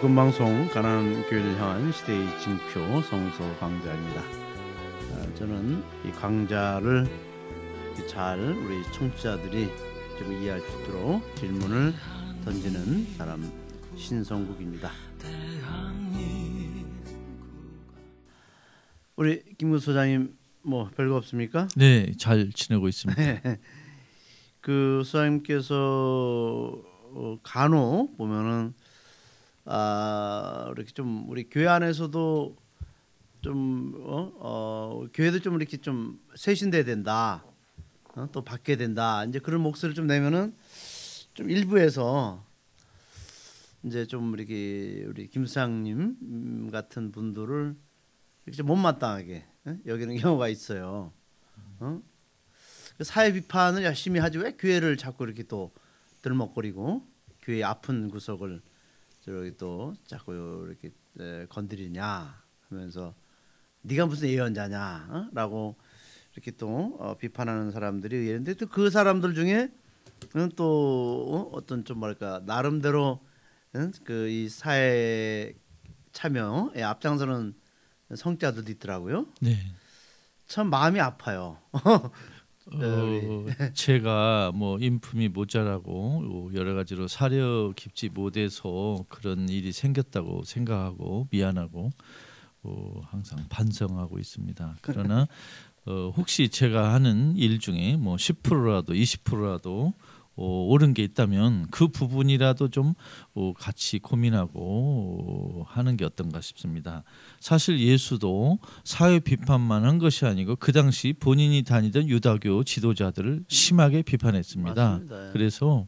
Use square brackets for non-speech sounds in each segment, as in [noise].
복음 방송 가난한 교회를 향한 시대의 징표 성서 강자입니다. 아, 저는 이 강자를 잘 우리 청취자들이 좀 이해할 수 있도록 질문을 던지는 사람 신성국입니다. 우리 김구 소장님 뭐 별거 없습니까? 네, 잘 지내고 있습니다. [laughs] 그 소장님께서 어, 간혹 보면은 아 이렇게 좀 우리 교회 안에서도 좀 어, 어 교회도 좀 이렇게 좀 세신돼야 된다. 어? 또 바뀌어야 된다. 이제 그런 목소리를 좀 내면은 좀 일부에서 이제 좀 이렇게 우리 김상님 같은 분들을 이렇게 좀 못마땅하게 어? 여기는 경우가 있어요. 어? 그 사회 비판을 열심히 하지 왜 교회를 자꾸 이렇게 또 들먹거리고 교회 아픈 구석을 저기 또 자꾸 이렇게 에, 건드리냐 하면서 네가 무슨 예언자냐 어? 라고 이렇게 또 어, 비판하는 사람들이 있는데 또 그 사람들 중에 또 어, 떤 좀 뭐랄까 나름대로 그 이 사회 참여에 앞장서는 성자들도 있더라고요. 네. 참 마음이 아파요. [laughs] 어, [laughs] 제가 뭐 인품이 모자라고 여러 가지로 사려 깊지 못해서 그런 일이 생겼다고 생각하고 미안하고 어, 항상 반성하고 있습니다. 그러나 어, 혹시 제가 하는 일 중에 뭐 10%라도 20%라도 어, 옳은 게 있다면 그 부분이라도 좀 어, 같이 고민하고 어, 하는 게 어떤가 싶습니다. 사실 예수도 사회 비판만 한 것이 아니고 그 당시 본인이 다니던 유다교 지도자들을 심하게 비판했습니다. 맞습니다. 그래서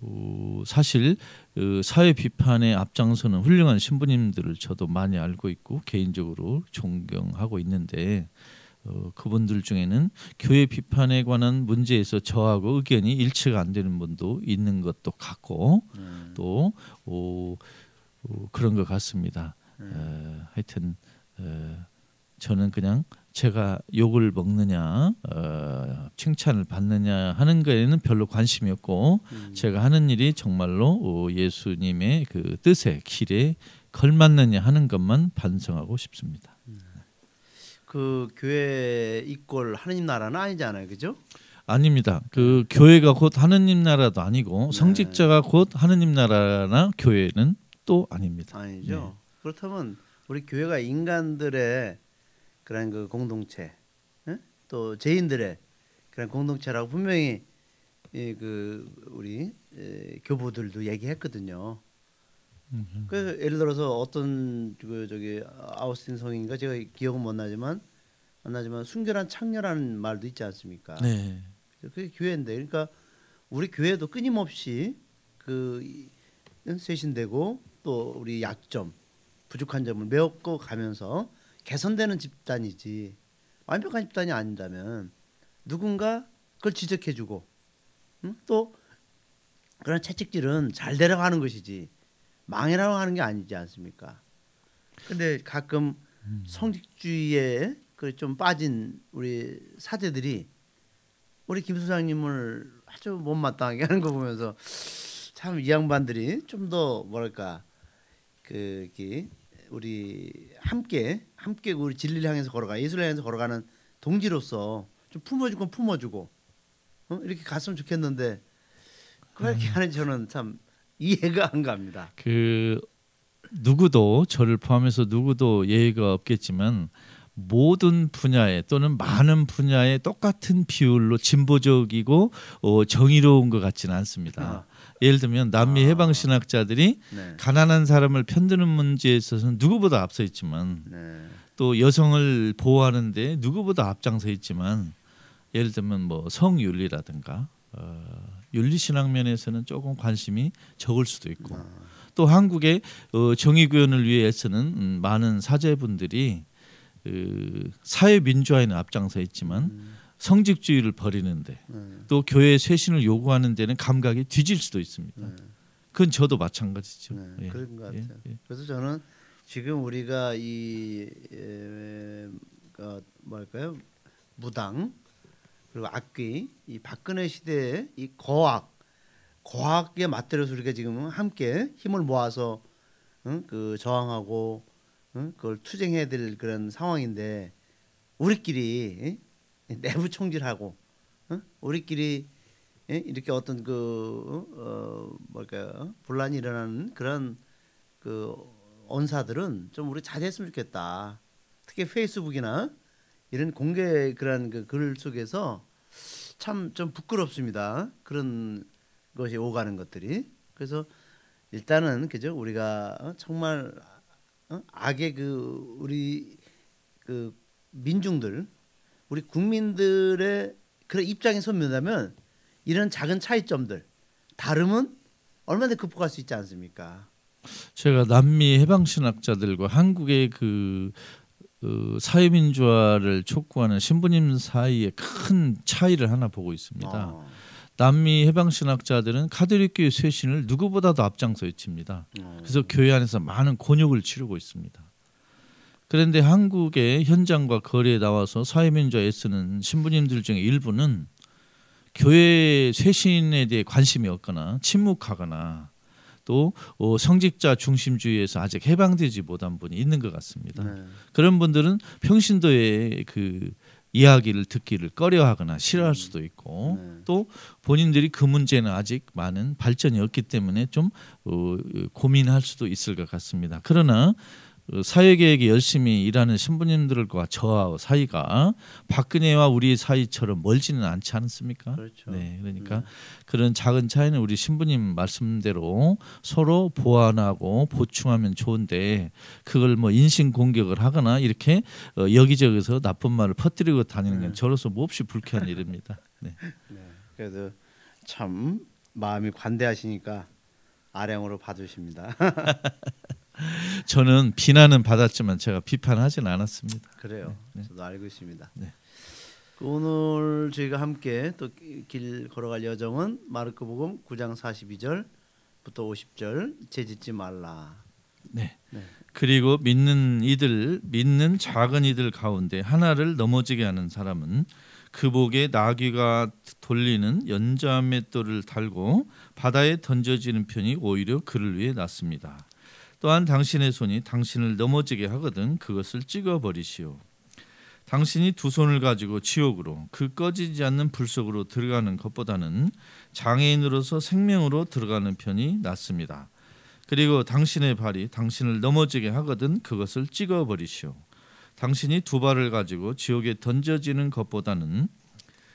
어, 사실 어, 사회 비판에 앞장서는 훌륭한 신부님들을 저도 많이 알고 있고 개인적으로 존경하고 있는데 어, 그분들 중에는 교회 비판에 관한 문제에서 저하고 의견이 일치가 안 되는 분도 있는 것도 같고 음. 또 어, 어, 그런 것 같습니다. 음. 어, 하여튼 어, 저는 그냥 제가 욕을 먹느냐 어, 칭찬을 받느냐 하는 거에는 별로 관심이 없고 음. 제가 하는 일이 정말로 어, 예수님의 그 뜻에 길에 걸맞느냐 하는 것만 반성하고 싶습니다. 그 교회 이꼴 하느님 나라는 아니잖아요, 그죠? 아닙니다. 그 교회가 곧 하느님 나라도 아니고 네. 성직자가 곧 하느님 나라나 교회는 또 아닙니다. 아니죠. 네. 그렇다면 우리 교회가 인간들의 그런 그 공동체, 예? 또 죄인들의 그런 공동체라고 분명히 이그 우리 에, 교부들도 얘기했거든요. 음, 그 예를 들어서 어떤 그 저기 아우스틴 성인가 제가 기억은 못 나지만 안 나지만 순결한 창녀라는 말도 있지 않습니까? 네. 그게 교회인데 그러니까 우리 교회도 끊임없이 그 이- 쇄신되고 또 우리 약점 부족한 점을 메워 가면서 개선되는 집단이지 완벽한 집단이 아닌다면 누군가 그걸 지적해주고 응? 또 그런 채찍질은 잘 하는 것이지 망해라고 하는 게 아니지 않습니까? 근데 가끔 성직주의에 그 좀 빠진 우리 사제들이 우리 김 소장님을 아주 못마땅하게 하는 거 보면서 참 이 양반들이 좀 더 뭐랄까 그 우리 함께 함께 우리 진리를 향해서 걸어가 예수를 향해서 걸어가는 동지로서 좀 품어줄 건 품어주고 어? 이렇게 갔으면 좋겠는데 그렇게 하는 저는 참 이해가 안 갑니다. 그 누구도 저를 포함해서 누구도 예의가 없겠지만 모든 분야에 또는 많은 분야에 똑같은 비율로 진보적이고 어, 정의로운 것 같지는 않습니다. 예를 들면 남미 아. 해방 신학자들이 네. 가난한 사람을 편드는 문제에 있어서는 누구보다 앞서 있지만 네. 또 여성을 보호하는데 누구보다 앞장서 있지만 예를 들면 뭐 성윤리라든가 어, 윤리 신학 면에서는 조금 관심이 적을 수도 있고 아. 또 한국의 어, 정의 구현을 위해 애쓰는 음, 많은 사제분들이 그 사회 민주화에는 앞장서 있지만 음. 성직주의를 버리는데 네. 또 교회 쇄신을 요구하는 데는 감각이 뒤질 수도 있습니다. 네. 그건 저도 마찬가지죠. 네, 예. 그런 것 예, 같아요. 예. 그래서 저는 지금 우리가 이 에, 어, 뭐랄까요 무당 그리고 악귀 이 박근혜 시대의 이 거악 거악에 맞들여서 우리가 지금 함께 힘을 모아서 응? 그 저항하고 응? 그걸 투쟁해야 될 그런 상황인데 우리끼리 응? 내부 총질하고 응? 우리끼리 예? 이렇게 어떤 그 어, 뭘까요 분란이 일어나는 그런 그 언사들은 좀 우리 자제했으면 좋겠다. 특히 페이스북이나 이런 공개 그런 그 글 속에서 참 좀 부끄럽습니다. 그런 것이 오가는 것들이 그래서 일단은 그죠 우리가 어, 정말 어? 악의 그 우리 그 민중들 우리 국민들의 그런 입장에 서면다면 이런 작은 차이점들 다름은 얼마나 극복할 수 있지 않습니까? 제가 남미 해방 신학자들과 한국의 그 어, 사회민주화를 촉구하는 신부님 사이에 큰 차이를 하나 보고 있습니다. 어, 남미 해방 신학자들은 카톨릭 교회 쇄신을 누구보다도 앞장서 외칩니다. 어. 그래서 교회 안에서 많은 곤욕을 치르고 있습니다. 그런데 한국의 현장과 거리에 나와서 사회민주화 애쓰는 신부님들 중에 일부는 교회 쇄신에 대해 관심이 없거나 침묵하거나 또 어, 성직자 중심주의에서 아직 해방되지 못한 분이 있는 것 같습니다. 네. 그런 분들은 평신도의 그 이야기를 듣기를 꺼려하거나 싫어할 수도 있고 네. 또 본인들이 그 문제는 아직 많은 발전이 없기 때문에 좀 어, 고민할 수도 있을 것 같습니다. 그러나 어, 사회계획에 열심히 일하는 신부님들과 저와 사이가 박근혜와 우리 사이처럼 멀지는 않지 않습니까? 그렇죠. 네, 그러니까 그런 작은 차이는 우리 신부님 말씀대로 서로 보완하고 보충하면 좋은데 그걸 뭐 인신 공격을 하거나 이렇게 어, 여기저기서 나쁜 말을 퍼뜨리고 다니는 건 네. 저로서 몹시 불쾌한 일입니다. 네. 네. 그래도 참 마음이 관대하시니까 아량으로 봐주십니다. [laughs] [laughs] 저는 비난은 받았지만 제가 비판하지는 않았습니다. 그래요. 네. 저도 알고 있습니다. 네. 그 오늘 저희가 함께 또 길 걸어갈 여정은 마르코복음 9장 42절부터 50절 죄짓지 말라. 네. 네. 그리고 믿는 이들 믿는 작은 이들 가운데 하나를 넘어지게 하는 사람은 그 복에 나귀가 돌리는 연자맷돌을 달고 바다에 던져지는 편이 오히려 그를 위해 낫습니다. 또한 당신의 손이 당신을 넘어지게 하거든 그것을 찍어 버리시오. 당신이 두 손을 가지고 지옥으로 그 꺼지지 않는 불 속으로 들어가는 것보다는 장애인으로서 생명으로 들어가는 편이 낫습니다. 그리고 당신의 발이 당신을 넘어지게 하거든 그것을 찍어 버리시오. 당신이 두 발을 가지고 지옥에 던져지는 것보다는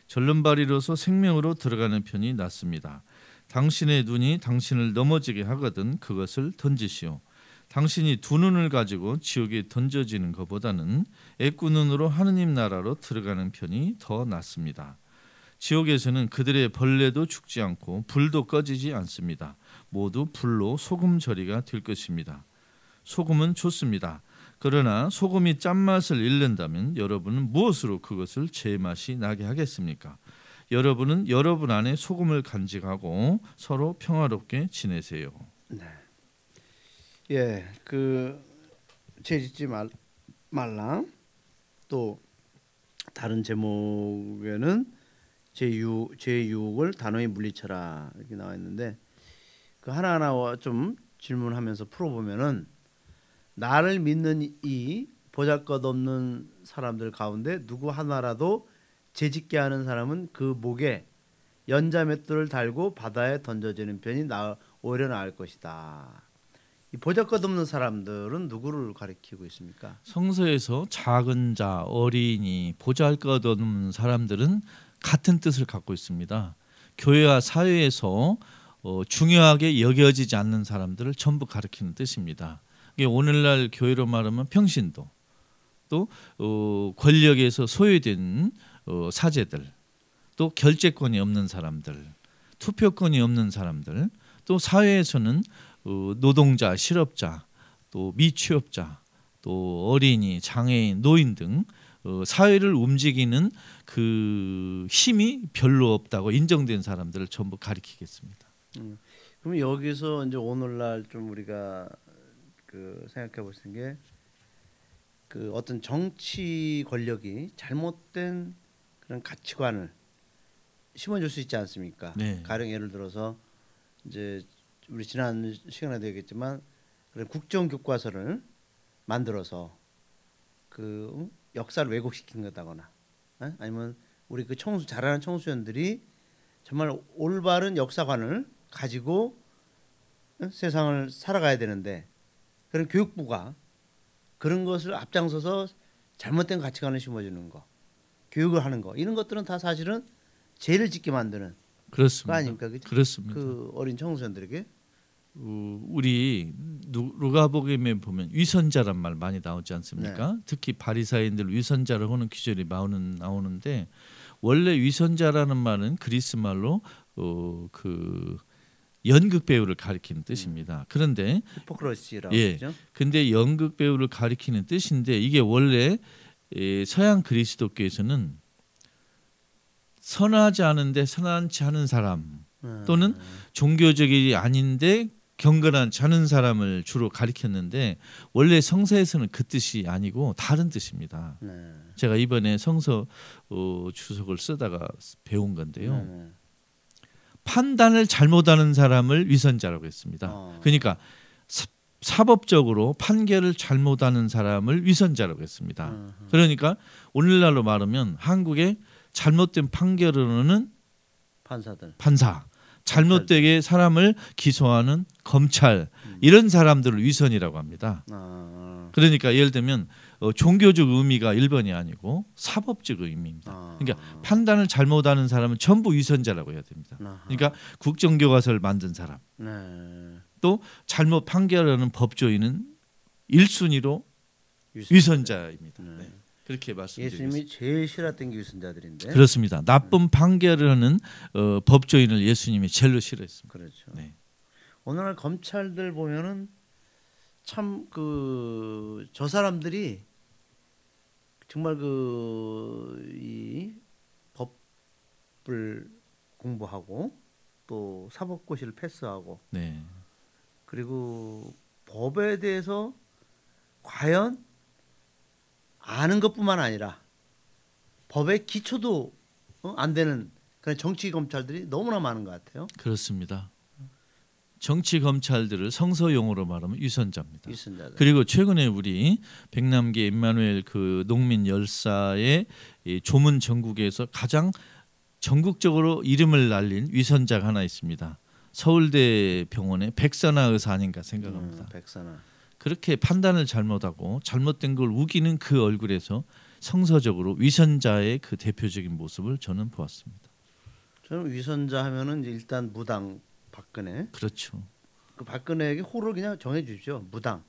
절름발이로서 생명으로 들어가는 편이 낫습니다. 당신의 눈이 당신을 넘어지게 하거든 그것을 던지시오. 당신이 두 눈을 가지고 지옥에 던져지는 것보다는 애꾸눈으로 하느님 나라로 들어가는 편이 더 낫습니다. 지옥에서는 그들의 벌레도 죽지 않고 불도 꺼지지 않습니다. 모두 불로 소금 처리가 될 것입니다. 소금은 좋습니다. 그러나 소금이 짠맛을 잃는다면 여러분은 무엇으로 그것을 제맛이 나게 하겠습니까? 여러분은 여러분 안에 소금을 간직하고 서로 평화롭게 지내세요. 예, 그 죄짓지 말, 말라. 또 다른 제목에는 제유 제유혹을 단호히 물리쳐라 이렇게 나와 있는데 그 하나하나 좀 질문하면서 풀어보면은 나를 믿는 이 보잘것없는 사람들 가운데 누구 하나라도 죄짓게 하는 사람은 그 목에 연자맷돌을 달고 바다에 던져지는 편이 나 오히려 나을 것이다. 이 보잘것없는 사람들은 누구를 가리키고 있습니까? 성서에서 작은 자, 어린이, 보잘것없는 사람들은 같은 뜻을 갖고 있습니다. 교회와 사회에서 어, 중요하게 여겨지지 않는 사람들을 전부 가리키는 뜻입니다. 이게 오늘날 교회로 말하면 평신도, 또 어, 권력에서 소외된 어, 사제들, 또 결재권이 없는 사람들, 투표권이 없는 사람들, 또 사회에서는 어, 노동자, 실업자, 또 미취업자, 또 어린이, 장애인, 노인 등 어, 사회를 움직이는 그 힘이 별로 없다고 인정된 사람들을 전부 가리키겠습니다. 그럼 여기서 이제 오늘날 좀 우리가 그 생각해 있는 게 그 어떤 정치 권력이 잘못된 그런 가치관을 심어줄 수 있지 않습니까? 네. 가령 예를 들어서 이제 우리 지난 시간에 되겠지만 그런 국정 교과서를 만들어서 그 응? 역사를 왜곡시킨 거다거나 어? 아니면 우리 그 청소 잘하는 청소년들이 정말 올바른 역사관을 가지고 응? 세상을 살아가야 되는데 그런 교육부가 그런 것을 앞장서서 잘못된 가치관을 심어주는 거, 교육을 하는 거 이런 것들은 다 사실은 죄를 짓게 만드는 거 그렇습니다. 아닙니까? 그죠? 그렇습니다. 그 어린 청소년들에게 어, 우리 누- 누가복음에 보면 위선자란 말 많이 나오지 않습니까? 네. 특히 바리사인들 위선자를 하는 기절이 나오는 나오는데 원래 위선자라는 말은 그리스 말로 어, 그 연극 배우를 가리키는 뜻입니다. 그런데 히포크러시라고 예. 그러죠. 근데 연극 배우를 가리키는 뜻인데 이게 원래 에, 서양 그리스도교에서는 선하지 않은데 선하지 않은 사람 음. 또는 종교적이 아닌데 경건한 자는 사람을 주로 가리켰는데 원래 성서에서는 그 뜻이 아니고 다른 뜻입니다. 네. 제가 이번에 성서 어, 주석을 쓰다가 배운 건데요. 네, 네. 판단을 잘못하는 사람을 위선자라고 했습니다. 어. 그러니까 사, 사법적으로 판결을 잘못하는 사람을 위선자라고 했습니다. 음, 그러니까 오늘날로 말하면 한국의 잘못된 판결로는 판사들. 판사, 잘못되게 사람을 기소하는 검찰 이런 사람들을 위선이라고 합니다. 아, 그러니까 예를 들면 어, 종교적 의미가 1번이 아니고 사법적 의미입니다. 아, 그러니까 판단을 잘못하는 사람은 전부 위선자라고 해야 됩니다. 아하. 그러니까 국정교과서를 만든 사람, 네. 또 잘못 판결하는 법조인은 1순위로 위선. 위선자입니다. 네. 네. 그렇게 말씀드리겠습니다. 예수님이 제일 싫어했던 게 위선자들인데. 그렇습니다. 나쁜 판결을 하는 어, 법조인을 예수님이 제일로 싫어했습니다. 그렇죠. 네. 오늘날 검찰들 보면은 참 그 저 사람들이 정말 그 이 법을 공부하고 또 사법고시를 패스하고 네. 그리고 법에 대해서 과연 아는 것뿐만 아니라 법의 기초도 어? 안 되는 그런 정치 검찰들이 너무나 많은 것 같아요. 그렇습니다. 정치 검찰들을 성서 용어로 말하면 위선자입니다. 위선자들. 그리고 최근에 우리 백남기 임마누엘 그 농민 열사의 이 조문 전국에서 가장 전국적으로 이름을 날린 위선자가 하나 있습니다. 서울대 병원의 백선아 의사 아닌가 생각합니다. 음, 백선아. 그렇게 판단을 잘못하고 잘못된 걸 우기는 그 얼굴에서 성서적으로 위선자의 그 대표적인 모습을 저는 보았습니다. 저는 위선자 하면은 일단 무당 박근혜. 그렇죠. 그 박근혜에게 호를 그냥 정해 주십시오. 무당.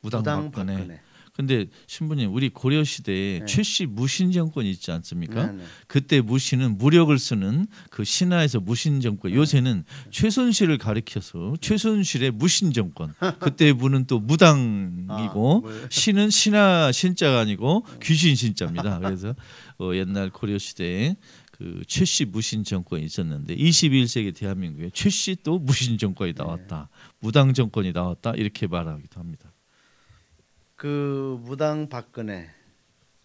무당, 박근혜. 박근혜. 근데 신부님 우리 고려 시대에 네. 최씨 무신 정권이 있지 않습니까? 네, 네. 그때 무신은 무력을 쓰는 그 신하에서 무신 정권. 네. 요새는 최순실을 가리켜서 최순실의 무신 정권. 그때 무는 또 무당이고 아, 뭐. 신은 신하 신자가 아니고 귀신 신자입니다. 그래서 어, 옛날 고려 시대에 그 최씨 무신 정권이 있었는데 21세기 대한민국에 최씨 또 무신 정권이 네. 나왔다. 무당 정권이 나왔다. 이렇게 말하기도 합니다. 그 무당 박근혜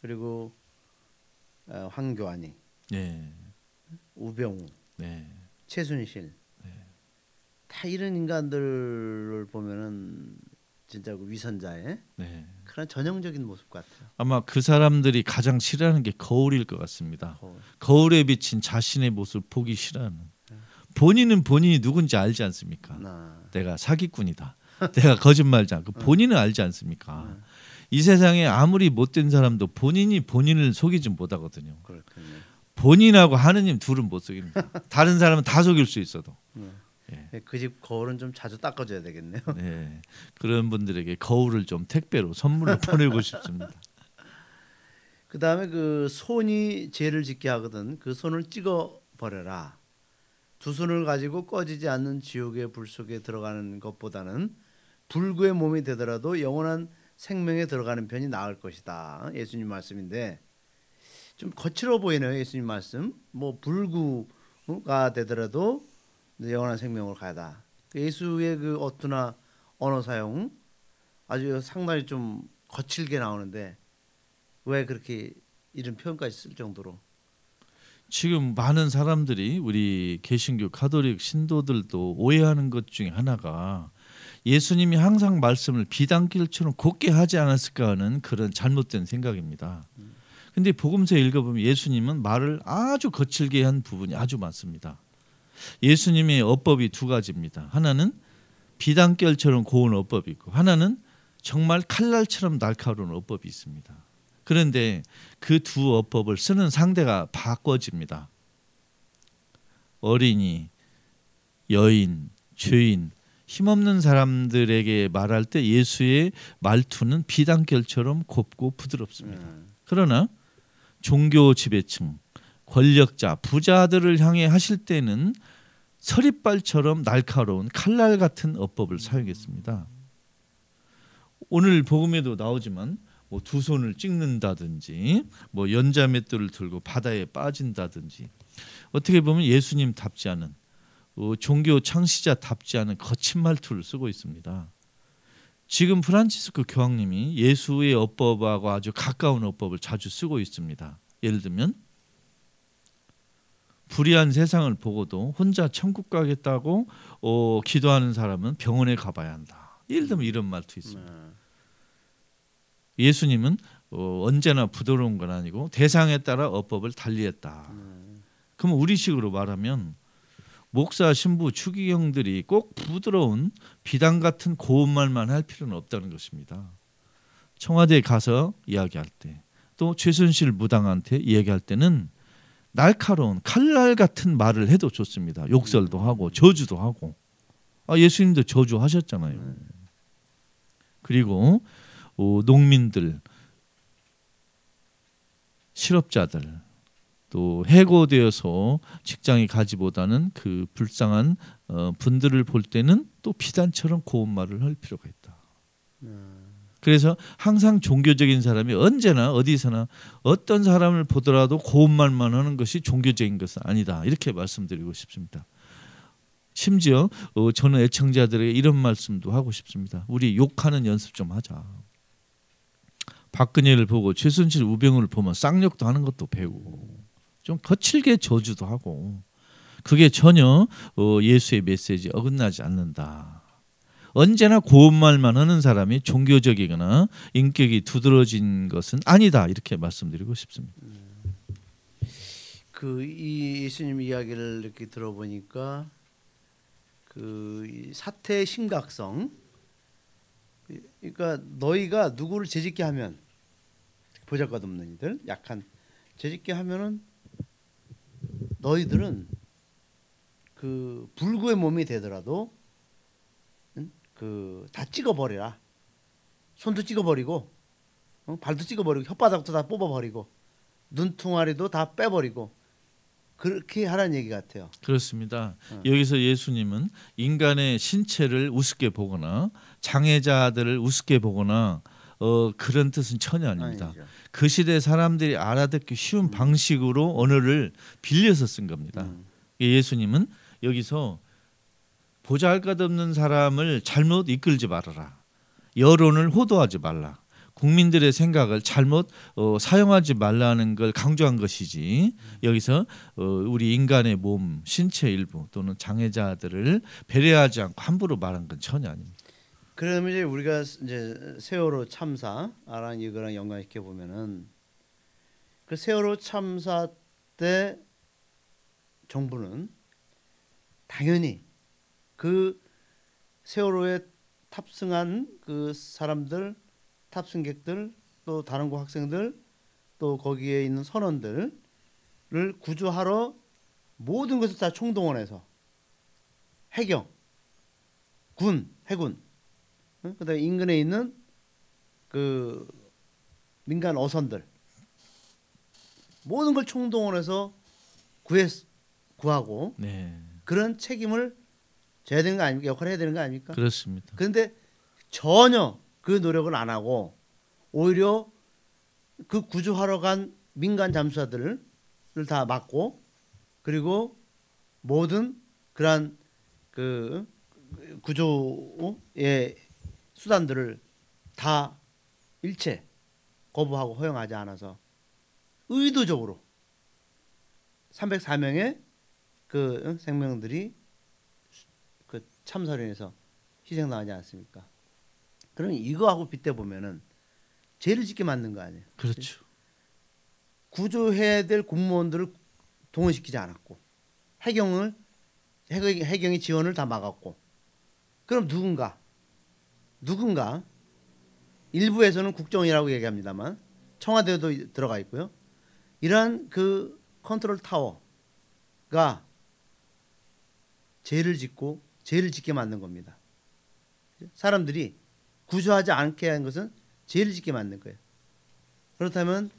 그리고 어, 황교안이 네. 우병우 네. 최순실 다 이런 인간들을 보면은 진짜 그 위선자의 네. 그런 전형적인 모습 같아요. 아마 그 사람들이 가장 싫어하는 게 거울일 것 같습니다. 거울. 거울에 비친 자신의 모습 보기 싫어하는. 본인은 본인이 누군지 알지 않습니까? 나 내가 사기꾼이다. [laughs] 내가 거짓말자. 그 본인은 알지 않습니까? 이 세상에 아무리 못된 사람도 본인이 본인을 속이지 못하거든요. 그렇군요. 본인하고 하느님 둘은 못 속입니다. [laughs] 다른 사람은 다 속일 수 있어도. 그집 거울은 좀 자주 닦아줘야 되겠네요. 네. 그런 분들에게 거울을 좀 택배로 선물로 [laughs] 보내고 싶습니다. 그 다음에 그 손이 죄를 짓게 하거든 그 손을 찍어 버려라. 두 손을 가지고 꺼지지 않는 지옥의 불 속에 들어가는 것보다는 불구의 몸이 되더라도 영원한 생명에 들어가는 편이 나을 것이다. 예수님 말씀인데 좀 거칠어 보이네요. 예수님 말씀. 뭐 불구가 되더라도 영원한 생명을 가다. 예수의 그 어투나 언어 사용 아주 상당히 좀 거칠게 나오는데 왜 그렇게 이런 표현까지 쓸 정도로 지금 많은 사람들이 우리 개신교 가톨릭 신도들도 오해하는 것 중에 하나가 예수님이 항상 말씀을 비단길처럼 곱게 하지 않았을까 하는 그런 잘못된 생각입니다. 근데 복음서 읽어보면 예수님은 말을 아주 거칠게 한 부분이 아주 많습니다. 예수님의 어법이 두 가지입니다. 하나는 비단결처럼 고운 어법이 있고 하나는 정말 칼날처럼 날카로운 어법이 있습니다. 그런데 그 두 어법을 쓰는 상대가 바꿔집니다. 어린이, 여인, 죄인, 힘없는 사람들에게 말할 때 예수의 말투는 비단결처럼 곱고 부드럽습니다. 그러나 종교 지배층, 권력자, 부자들을 향해 하실 때는 서리발처럼 날카로운 칼날 같은 어법을 사용했습니다. 오늘 복음에도 나오지만 뭐 두 손을 찍는다든지 뭐 연자맷돌을 들고 바다에 빠진다든지 어떻게 보면 예수님답지 않은 어, 종교 창시자답지 않은 거친 말투를 쓰고 있습니다. 지금 프란치스코 교황님이 예수의 어법하고 아주 가까운 어법을 자주 쓰고 있습니다. 예를 들면 불의한 세상을 보고도 혼자 천국 가겠다고 어, 기도하는 사람은 병원에 가봐야 한다. 예를 들면 이런 말도 있습니다. 네. 예수님은 어, 언제나 부드러운 건 아니고 대상에 따라 어법을 달리했다. 그럼 우리식으로 말하면 목사, 신부, 추기경들이 꼭 부드러운 비단 같은 고운 말만 할 필요는 없다는 것입니다. 청와대에 가서 이야기할 때, 또 최순실 무당한테 이야기할 때는 날카로운 칼날 같은 말을 해도 좋습니다. 욕설도 하고 저주도 하고. 아, 예수님도 저주하셨잖아요. 그리고 어, 농민들, 실업자들, 또 해고되어서 직장에 가지보다는 그 불쌍한 어, 분들을 볼 때는 또 비단처럼 고운 말을 할 필요가 있다. 그래서 항상 종교적인 사람이 언제나 어디서나 어떤 사람을 보더라도 고운 말만 하는 것이 종교적인 것은 아니다. 이렇게 말씀드리고 싶습니다. 심지어 어, 저는 애청자들에게 이런 말씀도 하고 싶습니다. 우리 욕하는 연습 좀 하자. 박근혜를 보고 최순실 우병우를 보면 쌍욕도 하는 것도 배우고 좀 거칠게 저주도 하고 그게 전혀 어, 예수의 메시지 어긋나지 않는다. 언제나 고운 말만 하는 사람이 종교적이거나 인격이 두드러진 것은 아니다 이렇게 말씀드리고 싶습니다. 그 이 예수님 이야기를 이렇게 들어보니까 그이 사태의 심각성 그러니까 너희가 누구를 재짓게 하면 보잘것없는 이들 약한 재짓게 하면은 너희들은 그 불구의 몸이 되더라도 그 다 찍어버리라 손도 찍어버리고 어? 발도 찍어버리고 혓바닥도 다 뽑아버리고 눈퉁아리도 다 빼버리고 그렇게 하라는 얘기 같아요. 그렇습니다. 여기서 예수님은 인간의 신체를 우습게 보거나 장애자들을 우습게 보거나 어, 그런 뜻은 전혀 아닙니다. 아니죠. 그 시대 사람들이 알아듣기 쉬운 방식으로 언어를 빌려서 쓴 겁니다. 음. 예수님은 여기서 보잘것없는 사람을 잘못 이끌지 말아라. 여론을 호도하지 말라. 국민들의 생각을 잘못 어, 사용하지 말라는 걸 강조한 것이지 여기서 어, 우리 인간의 몸 신체 일부 또는 장애자들을 배려하지 않고 함부로 말한 건 전혀 아닙니다. 그러면 이제 우리가 이제 세월호 참사랑 이거랑 연관시켜 보면은 그 세월호 참사 때 정부는 당연히 그 세월호에 탑승한 그 사람들 탑승객들 또 다른 고 학생들 또 거기에 있는 선원들을 구조하러 모든 것을 다 총동원해서 해경 군 해군 응? 그다음에 인근에 있는 그 민간 어선들 모든 걸 총동원해서 구해 구하고 네, 그런 책임을 져야 되는 거 아닙니까? 역할을 해야 되는 거 아닙니까? 그렇습니다. 그런데 전혀 그 노력을 안 하고 오히려 그 구조하러 간 민간 잠수사들을 다 막고 그리고 모든 그러한 그 구조의 수단들을 다 일체 거부하고 허용하지 않아서 의도적으로 304명의 그 생명들이 그 참사로 인해서 희생 당하지 않습니까? 그럼 이거하고 빗대 보면은 죄를 짓게 만든 거 아니에요. 그렇죠. 구조해야 될 공무원들을 동원시키지 않았고 해경을 해경, 해경의 지원을 다 막았고 그럼 누군가 누군가 일부에서는 국정이라고 얘기합니다만 청와대도 들어가 있고요. 이러한 그 컨트롤 타워가 죄를 짓고 죄를 짓게 만든 겁니다. 사람들이 구조하지 않게 한 것은 죄를 짓게 만든 거예요. 그렇다면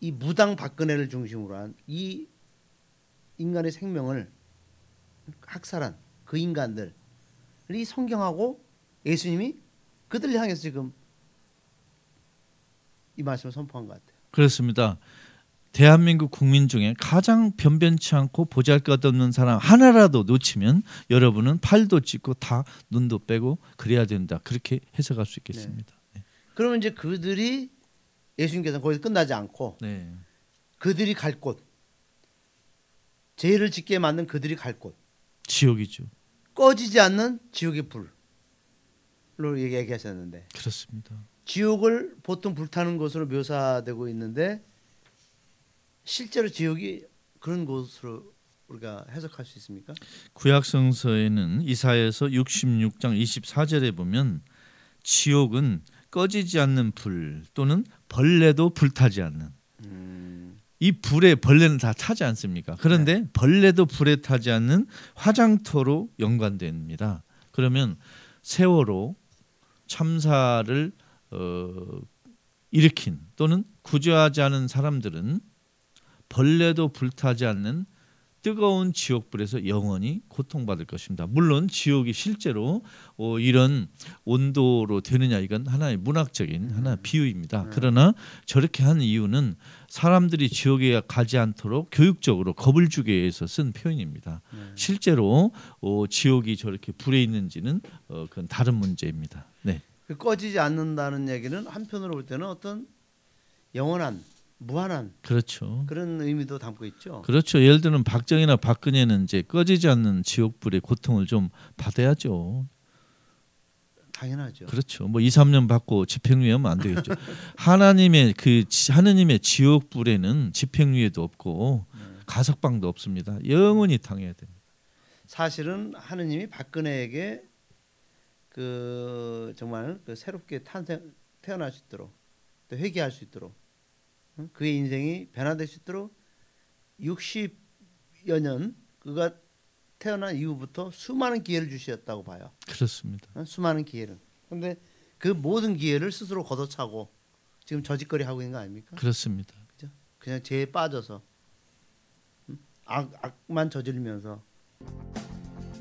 이 무당 박근혜를 중심으로 한 이 인간의 생명을 학살한 그 인간들이 성경하고 예수님이 그들 향해서 지금 이 말씀을 선포한 것 같아요. 그렇습니다. 대한민국 국민 중에 가장 변변치 않고 보잘것없는 사람 하나라도 놓치면 여러분은 팔도 찢고 다 눈도 빼고 그래야 된다. 그렇게 해석할 수 있겠습니다. 네. 그러면 이제 그들이 예수님께서 거기서 끝나지 않고 네. 그들이 갈 곳, 죄를 짓게 만든 그들이 갈 곳, 지옥이죠. 꺼지지 않는 지옥의 불 로 얘기하셨는데 그렇습니다. 지옥을 보통 불타는 것으로 묘사되고 있는데 실제로 지옥이 그런 곳으로 우리가 해석할 수 있습니까? 구약 성서에는 이사야서 66장 24절에 보면 지옥은 꺼지지 않는 불 또는 벌레도 불타지 않는 음, 이 불에 벌레는 다 타지 않습니까? 그런데 네. 벌레도 불에 타지 않는 화장터로 연관됩니다. 그러면 세월호 참사를 어, 일으킨 또는 구조하지 않은 사람들은 벌레도 불타지 않는 뜨거운 지옥불에서 영원히 고통받을 것입니다. 물론 지옥이 실제로 어, 이런 온도로 되느냐 이건 하나의 문학적인 하나의 비유입니다. 음. 그러나 저렇게 한 이유는 사람들이 지옥에 가지 않도록 교육적으로 겁을 주기 위해서 쓴 표현입니다. 네. 실제로 어, 지옥이 저렇게 불에 있는지는 어, 그건 다른 문제입니다. 네, 그 꺼지지 않는다는 얘기는 한편으로 볼 때는 어떤 영원한 무한한 그렇죠. 그런 의미도 담고 있죠. 그렇죠. 예를 들면 박정희나 박근혜는 이제 꺼지지 않는 지옥불의 고통을 좀 받아야죠. 당연하죠. 그렇죠. 뭐 2, 3년 받고 집행유예 하면 안 되겠죠. [laughs] 하나님의 그 지- 하느님의 지옥불에는 집행유예도 없고 네. 가석방도 없습니다. 영원히 당해야 됩니다. 사실은 하느님이 박근혜에게 그 정말 그 새롭게 탄생 태어날 수 있도록 또 회개할 수 있도록 응? 그의 인생이 변화될 수 있도록 60여 년 그가 태어난 이후부터 수많은 기회를 주셨다고 봐요. 그렇습니다. 어? 수많은 기회를. 근데 그 모든 기회를 스스로 걷어차고 지금 저짓거리 하고 있는 거 아닙니까? 그렇습니다. 그냥 죄에 빠져서 응? 악, 악만 저지르면서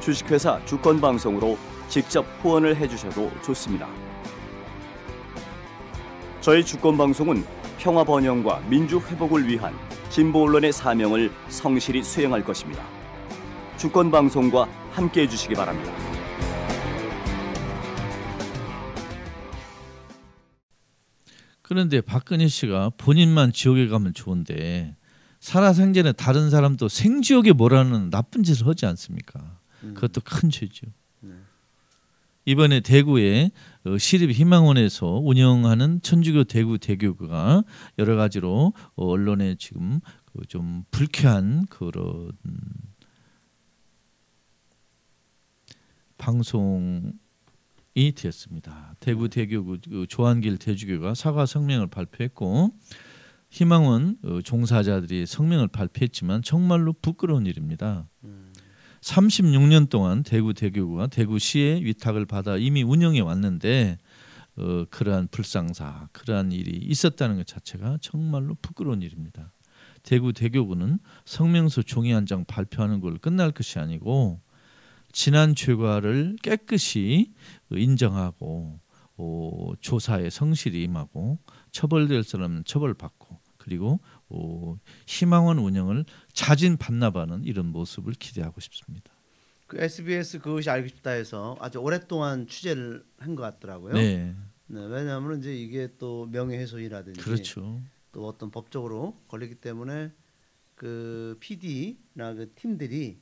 주식회사 주권방송으로 직접 후원을 해주셔도 좋습니다. 저희 주권방송은 평화 번영과 민주 회복을 위한 진보 언론의 사명을 성실히 수행할 것입니다. 주권방송과 함께 해 주시기 바랍니다. 그런데 박근혜 씨가 본인만 지옥에 가면 좋은데 살아생전에 다른 사람도 생지옥에 몰아넣는 나쁜 짓을 하지 않습니까? 음. 그것도 큰 죄죠. 네. 이번에 대구에 어, 시립 희망원에서 운영하는 천주교 대구 대교가 여러 가지로 어, 언론에 지금 그좀 불쾌한 그런 방송이 되었습니다. 대구 대교 그 조한길 대주교가 사과 성명을 발표했고 희망원 어, 종사자들이 성명을 발표했지만 정말로 부끄러운 일입니다. 36년 동안 대구 대교구가 대구시의 위탁을 받아 이미 운영해 왔는데 어, 그러한 불상사, 그러한 일이 있었다는 것 자체가 정말로 부끄러운 일입니다. 대구 대교구는 성명서 종이 한 장 발표하는 걸 끝날 것이 아니고 지난 죄과를 깨끗이 인정하고 어, 조사에 성실히 임하고 처벌될 사람은 처벌받고 그리고 어, 희망원 운영을 자진 반납하는 이런 모습을 기대하고 싶습니다. 그 SBS 그것이 알고 싶다에서 아주 오랫동안 취재를 한 것 같더라고요. 네, 네, 왜냐하면 이제 이게 또 명예훼손이라든지 그렇죠. 또 어떤 법적으로 걸리기 때문에 그 PD나 그 팀들이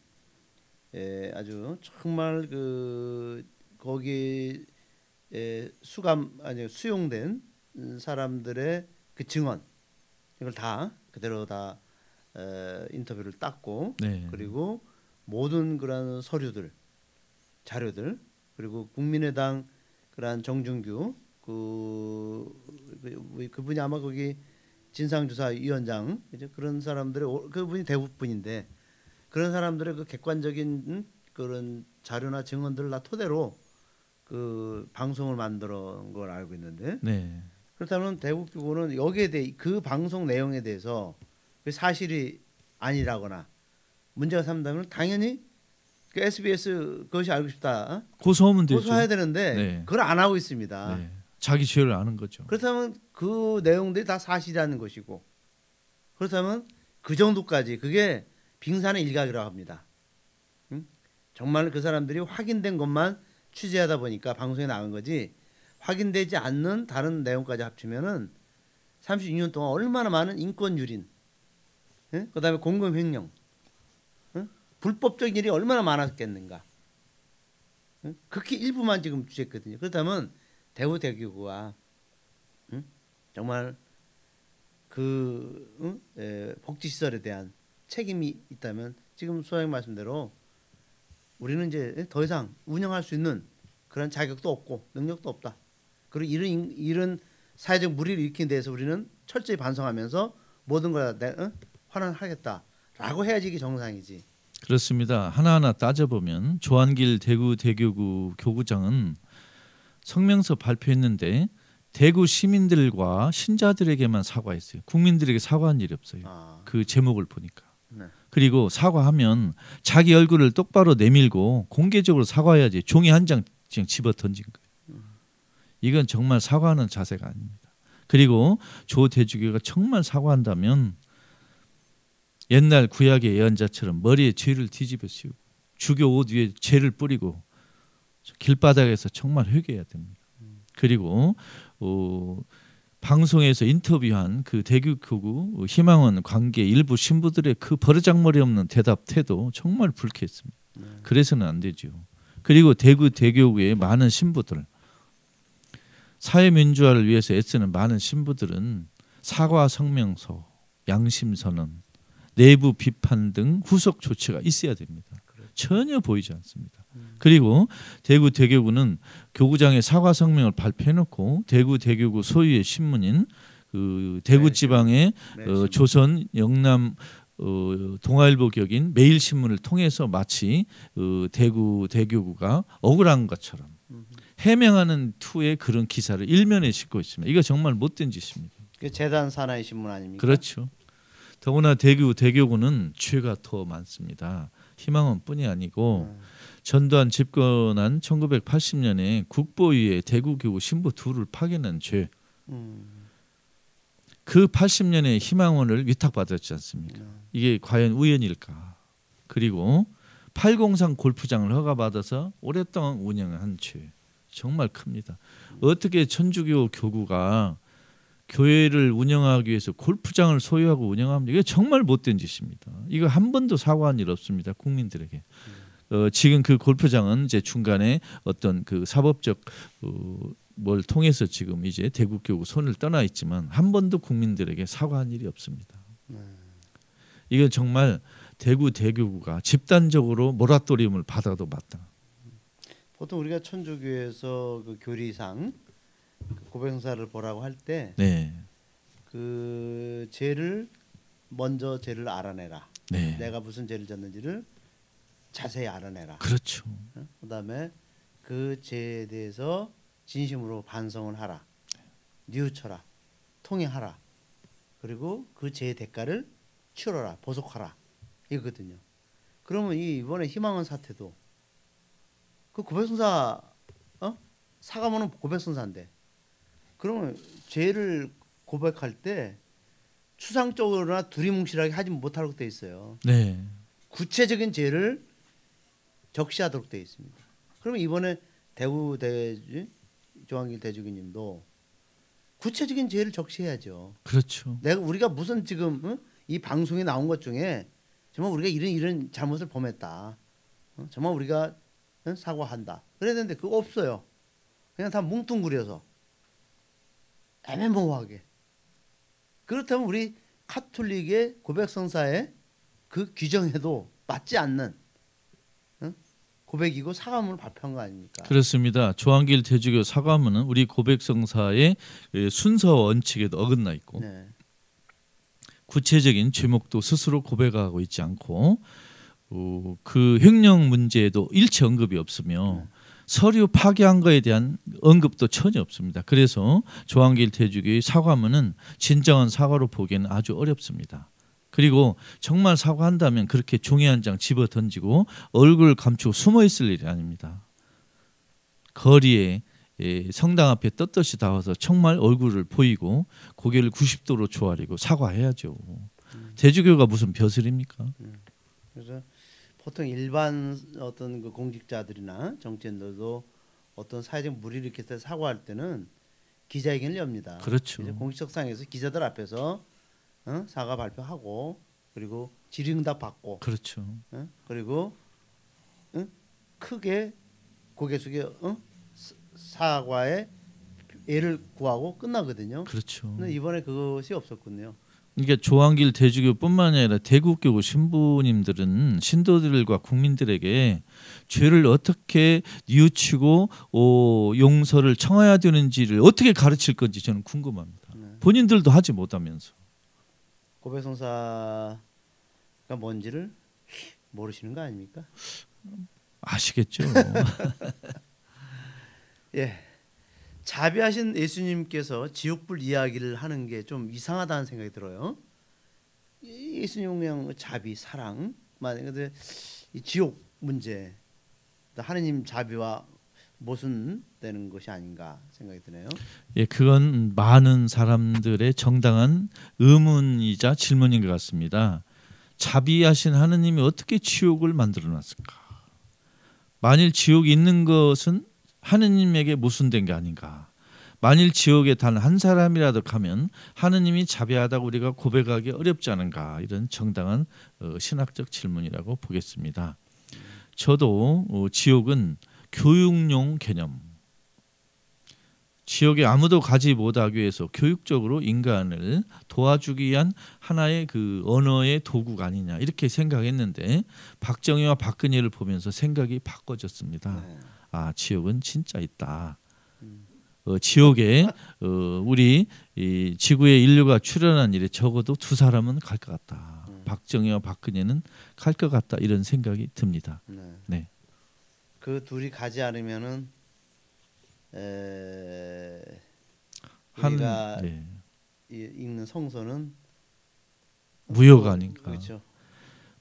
에, 아주 정말 그 거기 에, 수감 아니 수용된 음, 사람들의 그 증언 이걸 다 그대로 다 에, 인터뷰를 땄고 네, 그리고 모든 그런 서류들 자료들 그리고 국민의당 그런 정준규 그, 그 그분이 아마 거기 진상조사위원장 이제 그런 사람들의 오- 그분이 대북 분인데 그런 사람들의 그 객관적인 음, 그런 자료나 증언들을 다 토대로 그 방송을 만들어 온 걸 알고 있는데 네, 그렇다면 대국교구는 여기에 대해 그 방송 내용에 대해서 그 사실이 아니라거나 문제가 삼다면 당연히 그 SBS 그것이 알고 싶다 어? 고소하면 되죠. 고소해야 되는데 네. 그걸 안 하고 있습니다. 네, 자기 죄를 아는 거죠. 그렇다면 그 내용들이 다 사실이라는 것이고 그렇다면 그 정도까지 그게 빙산의 일각이라고 합니다. 응? 정말 그 사람들이 확인된 것만 취재하다 보니까 방송에 나온 거지 확인되지 않는 다른 내용까지 합치면은 32년 동안 얼마나 많은 인권 유린, 응? 그다음에 공금 횡령, 응? 불법적인 일이 얼마나 많았겠는가. 응? 극히 일부만 지금 취재했거든요. 그렇다면 대구 대교구가 응? 정말 그 응? 에, 복지 시설에 대한 책임이 있다면 지금 소장님 말씀대로 우리는 이제 더 이상 운영할 수 있는 그런 자격도 없고 능력도 없다. 그리고 이런 인- 이런 사회적 무리를 일으킨 데에서 우리는 철저히 반성하면서 모든 걸 내, 응? 환원하겠다라고 해야지 이게 정상이지. 그렇습니다. 하나하나 따져보면 조한길 대구 대교구 교구장은 성명서 발표했는데 대구 시민들과 신자들에게만 사과했어요. 국민들에게 사과한 일이 없어요. 아, 그 제목을 보니까. 네. 그리고 사과하면 자기 얼굴을 똑바로 내밀고 공개적으로 사과해야지 종이 한 장 그냥 집어 던진 거예요. 이건 정말 사과하는 자세가 아닙니다. 그리고 조 대주교가 정말 사과한다면 옛날 구약의 예언자처럼 머리에 죄를 뒤집어 씌우고 주교 옷 위에 죄를 뿌리고 길바닥에서 정말 회개해야 됩니다. 그리고 어, 방송에서 인터뷰한 그 대교교구 희망원 관계 일부 신부들의 그 버르장머리 없는 대답 태도 정말 불쾌했습니다. 그래서는 안 되죠. 그리고 대구 대교구의 많은 신부들 사회민주화를 위해서 애쓰는 많은 신부들은 사과 성명서, 양심 선언, 내부 비판 등 후속 조치가 있어야 됩니다. 전혀 보이지 않습니다. 그리고 대구 대교구는 교구장에 사과 성명을 발표해놓고 대구 대교구 소유의 신문인 그 대구 네, 지방의 네, 어, 조선 영남 어, 동아일보 격인 매일신문을 통해서 마치 어, 대구 대교구가 억울한 것처럼 해명하는 투의 그런 기사를 일면에 싣고 있습니다. 이거 정말 못된 짓입니다. 그 재단 산하의 신문 아닙니까? 그렇죠. 더구나 대구 대교구는 죄가 더 많습니다. 희망원뿐이 아니고 음. 전두환 집권한 1980년에 국보위에 대구교구 신부 둘을 파견한 죄. 음, 그 80년에 희망원을 위탁받았지 않습니까? 음. 이게 과연 우연일까? 그리고 803 골프장을 허가받아서 오랫동안 운영한 죄 정말 큽니다. 어떻게 천주교 교구가 교회를 운영하기 위해서 골프장을 소유하고 운영합니까? 이게 정말 못된 짓입니다. 이거 한 번도 사과한 일 없습니다. 국민들에게. 어, 지금 그 골프장은 이제 중간에 어떤 그 사법적 어, 뭘 통해서 지금 이제 대국 교구 손을 떠나 있지만 한 번도 국민들에게 사과한 일이 없습니다. 이건 정말 대구 대교구가 집단적으로 모라토리움을 받아도 마땅. 보통 우리가 천주교에서 그 교리상 그 고백사를 보라고 할때그 네, 죄를 먼저 죄를 알아내라. 네, 내가 무슨 죄를 졌는지를 자세히 알아내라. 그렇죠. 어? 그다음에 그 죄에 대해서 진심으로 반성을 하라. 뉘우쳐라. 통회하라. 그리고 그 죄의 대가를 치러라. 보속하라. 이거거든요. 그러면 이 이번에 희망원 사태도 그 고백성사 어 사과문은 고백성사인데 그러면 죄를 고백할 때 추상적으로나 두리뭉실하게 하지 못하도록 돼 있어요. 네. 구체적인 죄를 적시하도록 돼 있습니다. 그러면 이번에 대구 대주 조한길 대주교님도 구체적인 죄를 적시해야죠. 그렇죠. 내가 우리가 무슨 지금 어? 이 방송에 나온 것 중에 정말 우리가 이런 이런 잘못을 범했다. 어? 정말 우리가 어? 사과한다. 그랬는데 그거 없어요. 그냥 다 뭉뚱그려서 애매모호하게. 그렇다면 우리 카톨릭의 고백성사의 그 규정에도 맞지 않는 어? 고백이고 사과문을 발표한 거 아닙니까? 그렇습니다. 조한길 대주교 사과문은 우리 고백성사의 그 순서 원칙에도 어긋나 있고 네. 구체적인 죄목도 스스로 고백하고 있지 않고 어, 그 횡령 문제에도 일체 언급이 없으며 네. 서류 파기한 거에 대한 언급도 전혀 없습니다. 그래서 조한길 대주교의 사과문은 진정한 사과로 보기에는 아주 어렵습니다. 그리고 정말 사과한다면 그렇게 종이 한 장 집어 던지고 얼굴 감추고 숨어 있을 일이 아닙니다. 거리에 예, 성당 앞에 떳떳이 나와서 정말 얼굴을 보이고 고개를 90도로 조아리고 사과해야죠. 대주교가 무슨 벼슬입니까? 그래서 보통 일반 어떤 그 공직자들이나 정치인들도 어떤 사회적 무리를 일으켰을 때 사과할 때는 기자회견을 엽니다. 그렇죠. 공식석상에서 기자들 앞에서 어? 사과 발표하고 그리고 질의응답 받고 그렇죠. 어? 그리고 어? 크게 고개 숙여 어? 사- 사과에 애를 구하고 끝나거든요. 그렇죠. 근데 이번에 그것이 없었군요. 그러니까 조한길 대주교뿐만 아니라 대국교구 신부님들은 신도들과 국민들에게 죄를 어떻게 뉘우치고 어, 용서를 청해야 되는지를 어떻게 가르칠 건지 저는 궁금합니다. 네. 본인들도 하지 못하면서 고백성사가 뭔지를 모르시는 거 아닙니까? 아시겠죠. [laughs] 예. 자비하신 예수님께서 지옥불 이야기를 하는 게 좀 이상하다는 생각이 들어요. 이 예수님은 그냥 자비, 사랑만 근데 이 지옥 문제, 하느님 자비와 모순되는 것이 아닌가 생각이 드네요. 예, 그건 많은 사람들의 정당한 의문이자 질문인 것 같습니다. 자비하신 하느님이 어떻게 지옥을 만들어 놨을까? 만일 지옥이 있는 것은 하느님에게 모순된 게 아닌가? 만일 지옥에 단 한 사람이라도 가면 하느님이 자비하다고 우리가 고백하기 어렵지 않은가? 이런 정당한 어, 신학적 질문이라고 보겠습니다. 저도 어, 지옥은 교육용 개념, 지역에 아무도 가지 못하기 위해서 교육적으로 인간을 도와주기 위한 하나의 그 언어의 도구가 아니냐 이렇게 생각했는데 박정희와 박근혜를 보면서 생각이 바꿔졌습니다. 네. 아 지옥은 진짜 있다. 어, 지옥에 어, 우리 이 지구의 인류가 출현한 일에 적어도 두 사람은 갈 것 같다. 박정희와 박근혜는 갈 것 같다 이런 생각이 듭니다. 네. 네. 그 둘이 가지 않으면은 에, 한 우리가 네. 이- 읽는 성서는 무효가 어, 아닌가. 그렇죠.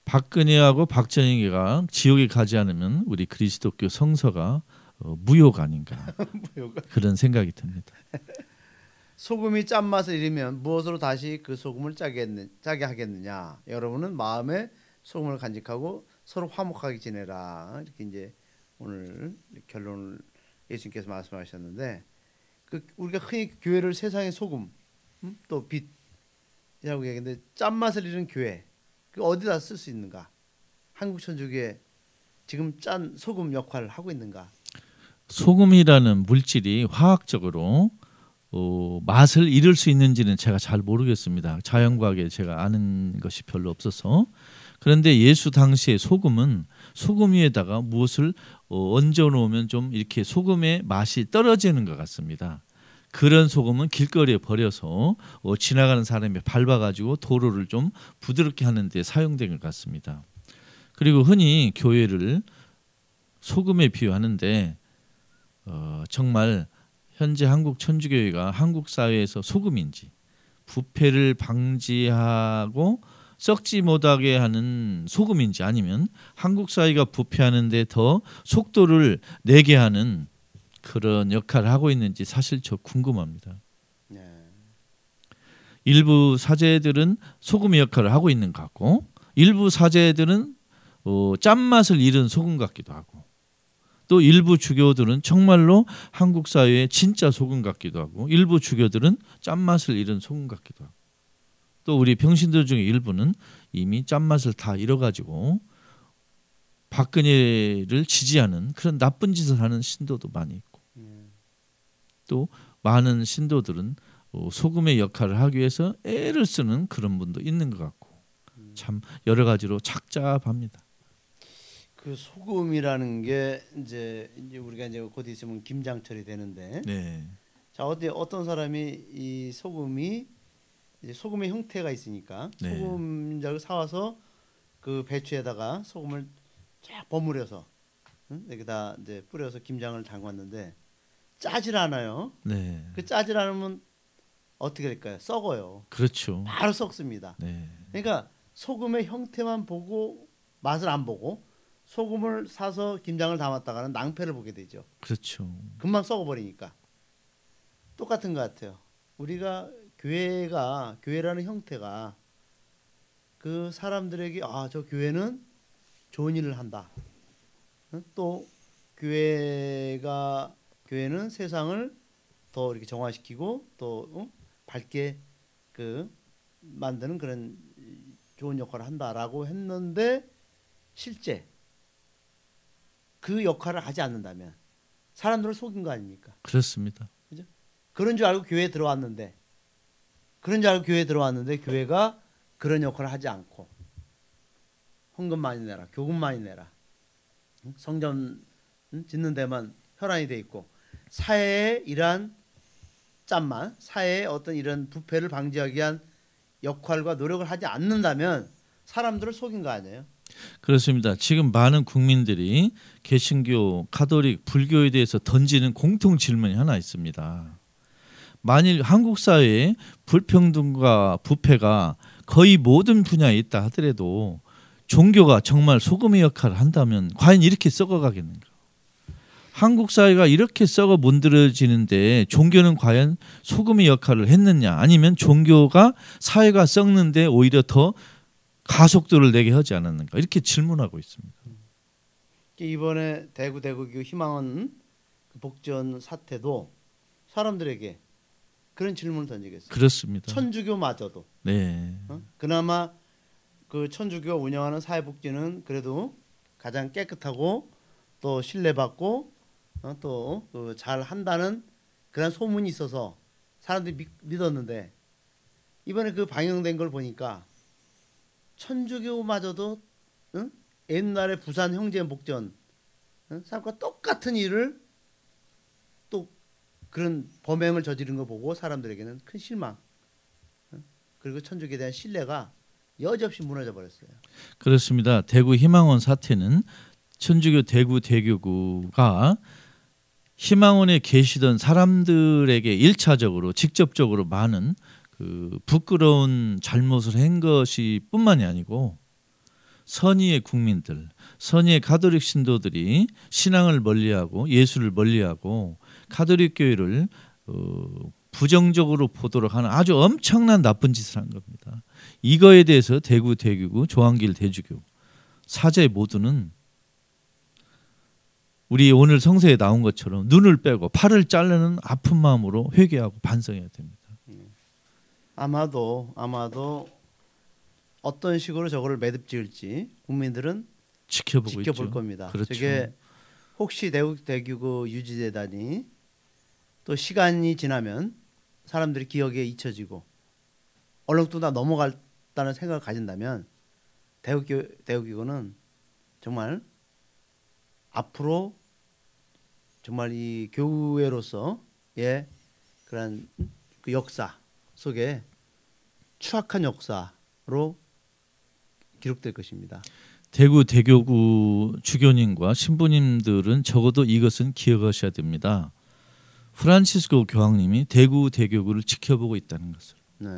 박근혜하고 박정희가 지옥에 가지 않으면 우리 그리스도교 성서가 어, 무효가 아닌가. [laughs] 그런 생각이 듭니다. 소금이 짠맛을 잃으면 무엇으로 다시 그 소금을 짜게, 짜게 하겠느냐? 여러분은 마음에 소금을 간직하고 서로 화목하게 지내라. 이렇게 이제 오늘 결론을 예수님께서 말씀하셨는데 그 우리가 흔히 교회를 세상의 소금 음? 또 빛이라고 얘기하는데 짠맛을 잃은 교회 그 어디다 쓸 수 있는가? 한국 천주교에 지금 짠 소금 역할을 하고 있는가? 소금이라는 물질이 화학적으로 어, 맛을 잃을 수 있는지는 제가 잘 모르겠습니다. 자연과학에 제가 아는 것이 별로 없어서 그런데 예수 당시의 소금은 소금 위에다가 무엇을 어, 얹어 놓으면 좀 이렇게 소금의 맛이 떨어지는 것 같습니다. 그런 소금은 길거리에 버려서 어, 지나가는 사람이 밟아가지고 도로를 좀 부드럽게 하는 데 사용된 것 같습니다. 그리고 흔히 교회를 소금에 비유하는데 어, 정말 현재 한국 천주교회가 한국 사회에서 소금인지 부패를 방지하고 썩지 못하게 하는 소금인지 아니면 한국 사회가 부패하는데 더 속도를 내게 하는 그런 역할을 하고 있는지 사실 저 궁금합니다. 네. 일부 사제들은 소금의 역할을 하고 있는 것 같고 일부 사제들은 어, 짠맛을 잃은 소금 같기도 하고 또 일부 주교들은 정말로 한국 사회의 진짜 소금 같기도 하고 일부 주교들은 짠맛을 잃은 소금 같기도 하고 또 우리 병신들 중에 일부는 이미 짠맛을 다 잃어가지고 박근혜를 지지하는 그런 나쁜 짓을 하는 신도도 많이 있고 또 많은 신도들은 어, 소금의 역할을 하기 위해서 애를 쓰는 그런 분도 있는 것 같고 참 여러 가지로 착잡합니다. 그 소금이라는 게 이제 이제 우리가 이제 곧 있으면 김장철이 되는데 네, 자 어디 어떤 사람이 이 소금이 이제 소금의 형태가 있으니까 네. 소금장을 사와서 그 배추에다가 소금을 쫙 버무려서 응? 여기다 이제 뿌려서 김장을 담갔는데 짜질 않아요. 네, 그 짜질 않으면 어떻게 될까요? 썩어요. 그렇죠. 바로 썩습니다. 네, 그러니까 소금의 형태만 보고 맛을 안 보고 소금을 사서 김장을 담았다가는 낭패를 보게 되죠. 그렇죠. 금방 썩어버리니까 똑같은 것 같아요. 우리가 교회가 교회라는 형태가 그 사람들에게 아 저 교회는 좋은 일을 한다. 응? 또 교회가 교회는 세상을 더 이렇게 정화시키고 또 어? 밝게 그 만드는 그런 좋은 역할을 한다라고 했는데 실제 그 역할을 하지 않는다면 사람들을 속인 거 아닙니까? 그렇습니다. 그런 줄 알고 교회에 들어왔는데 그런 줄 알고 교회에 들어왔는데 교회가 그런 역할을 하지 않고 헌금 많이 내라 교금 많이 내라 응? 성전 응? 짓는 데만 혈안이 돼 있고 사회의 이러한 짠만 사회의 어떤 이런 부패를 방지하기 위한 역할과 노력을 하지 않는다면 사람들을 속인 거 아니에요? 그렇습니다. 지금 많은 국민들이 개신교, 카톨릭, 불교에 대해서 던지는 공통 질문이 하나 있습니다. 만일 한국 사회에 불평등과 부패가 거의 모든 분야에 있다 하더라도 종교가 정말 소금의 역할을 한다면 과연 이렇게 썩어가겠는가? 한국 사회가 이렇게 썩어 문드러지는데 종교는 과연 소금의 역할을 했느냐? 아니면 종교가 사회가 썩는데 오히려 더 가속도를 내게 하지 않았는가? 이렇게 질문하고 있습니다. 이번에 대구 대구교 희망원 그 복전 사태도 사람들에게 그런 질문을 던지겠어요. 그렇습니다. 천주교마저도 네. 어? 그나마 그 천주교가 운영하는 사회복지는 그래도 가장 깨끗하고 또 신뢰받고 어? 또잘 한다는 그런 소문이 있어서 사람들이 믿, 믿었는데 이번에 그 방영된 걸 보니까 천주교마저도 응? 옛날에 부산 형제 복전 응? 사람과 똑같은 일을 또 그런 범행을 저지른 거 보고 사람들에게는 큰 실망 응? 그리고 천주교에 대한 신뢰가 여지없이 무너져 버렸어요. 그렇습니다. 대구 희망원 사태는 천주교 대구 대교구가 희망원에 계시던 사람들에게 일차적으로 직접적으로 많은 그 부끄러운 잘못을 한 것이 뿐만이 아니고 선의의 국민들, 선의의 가톨릭 신도들이 신앙을 멀리하고 예수를 멀리하고 가톨릭 교회를 어, 부정적으로 보도록 하는 아주 엄청난 나쁜 짓을 한 겁니다. 이거에 대해서 대구 대교구 조한길 대주교 사제 모두는 우리 오늘 성서에 나온 것처럼 눈을 빼고 팔을 자르는 아픈 마음으로 회개하고 반성해야 됩니다. 아마도 아마도 어떤 식으로 저거를 매듭 지을지 국민들은 지켜보고 지켜볼 있죠. 겁니다. 그렇죠. 저게 혹시 대구 대규고 유지되다니 또 시간이 지나면 사람들이 기억에 잊혀지고 얼렁뚱다 넘어갔다는 생각을 가진다면 대구교 대구교는 정말 앞으로 정말 이 교회로서의 그런 그 역사 속에 추악한 역사로 기록될 것입니다. 대구 대교구 주교님과 신부님들은 적어도 이것은 기억하셔야 됩니다. 프란치스코 교황님이 대구 대교구를 지켜보고 있다는 것을. 네.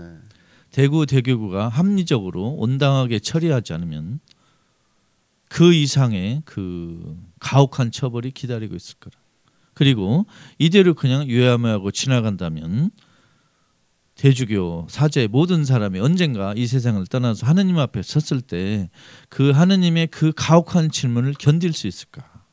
대구 대교구가 합리적으로 온당하게 처리하지 않으면 그 이상의 그 가혹한 처벌이 기다리고 있을 거라. 그리고 이대로 그냥 유야무하고 지나간다면 대주교 사제 모든 사람이 언젠가 이 세상을 떠나서 하느님 앞에 섰을 때 그 하느님의 그 가혹한 질문을 견딜 수 있을까?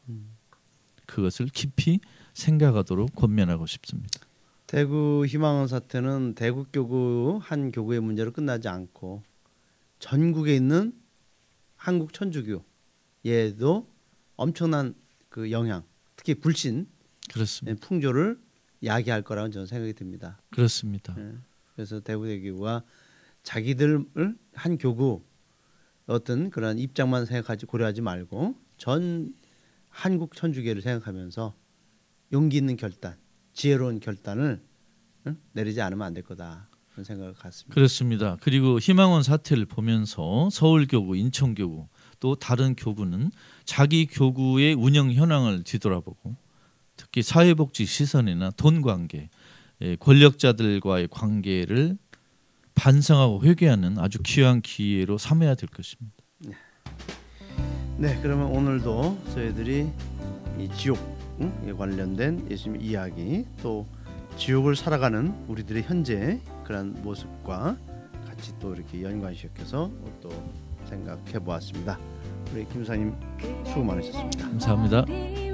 그것을 깊이 생각하도록 권면하고 싶습니다. 대구 희망원 사태는 대구 교구 한 교구의 문제로 끝나지 않고 전국에 있는 한국 천주교 얘도 엄청난 그 영향, 특히 불신 그렇습니다. 풍조를 야기할 거라고 저는 생각이 듭니다. 그렇습니다. 예. 그래서 대구 대교가 자기들을 한 교구 어떤 그런 입장만 생각하지 고려하지 말고 전 한국 천주교를 생각하면서 용기 있는 결단, 지혜로운 결단을 응? 내리지 않으면 안 될 거다 그런 생각을 갖습니다. 그렇습니다. 그리고 희망원 사태를 보면서 서울교구, 인천교구 또 다른 교구는 자기 교구의 운영 현황을 뒤돌아보고 특히 사회복지 시선이나 돈 관계, 예, 권력자들과의 관계를 반성하고 회개하는 아주 귀한 기회로 삼아야 될 것입니다. 네, 그러면 오늘도 저희들이 이 지옥 응? 에 관련된 예수님 이야기 또 지옥을 살아가는 우리들의 현재 그런 모습과 같이 또 이렇게 연관시켜서 또 생각해 보았습니다. 우리 김사님 수고 많으셨습니다. 감사합니다. 비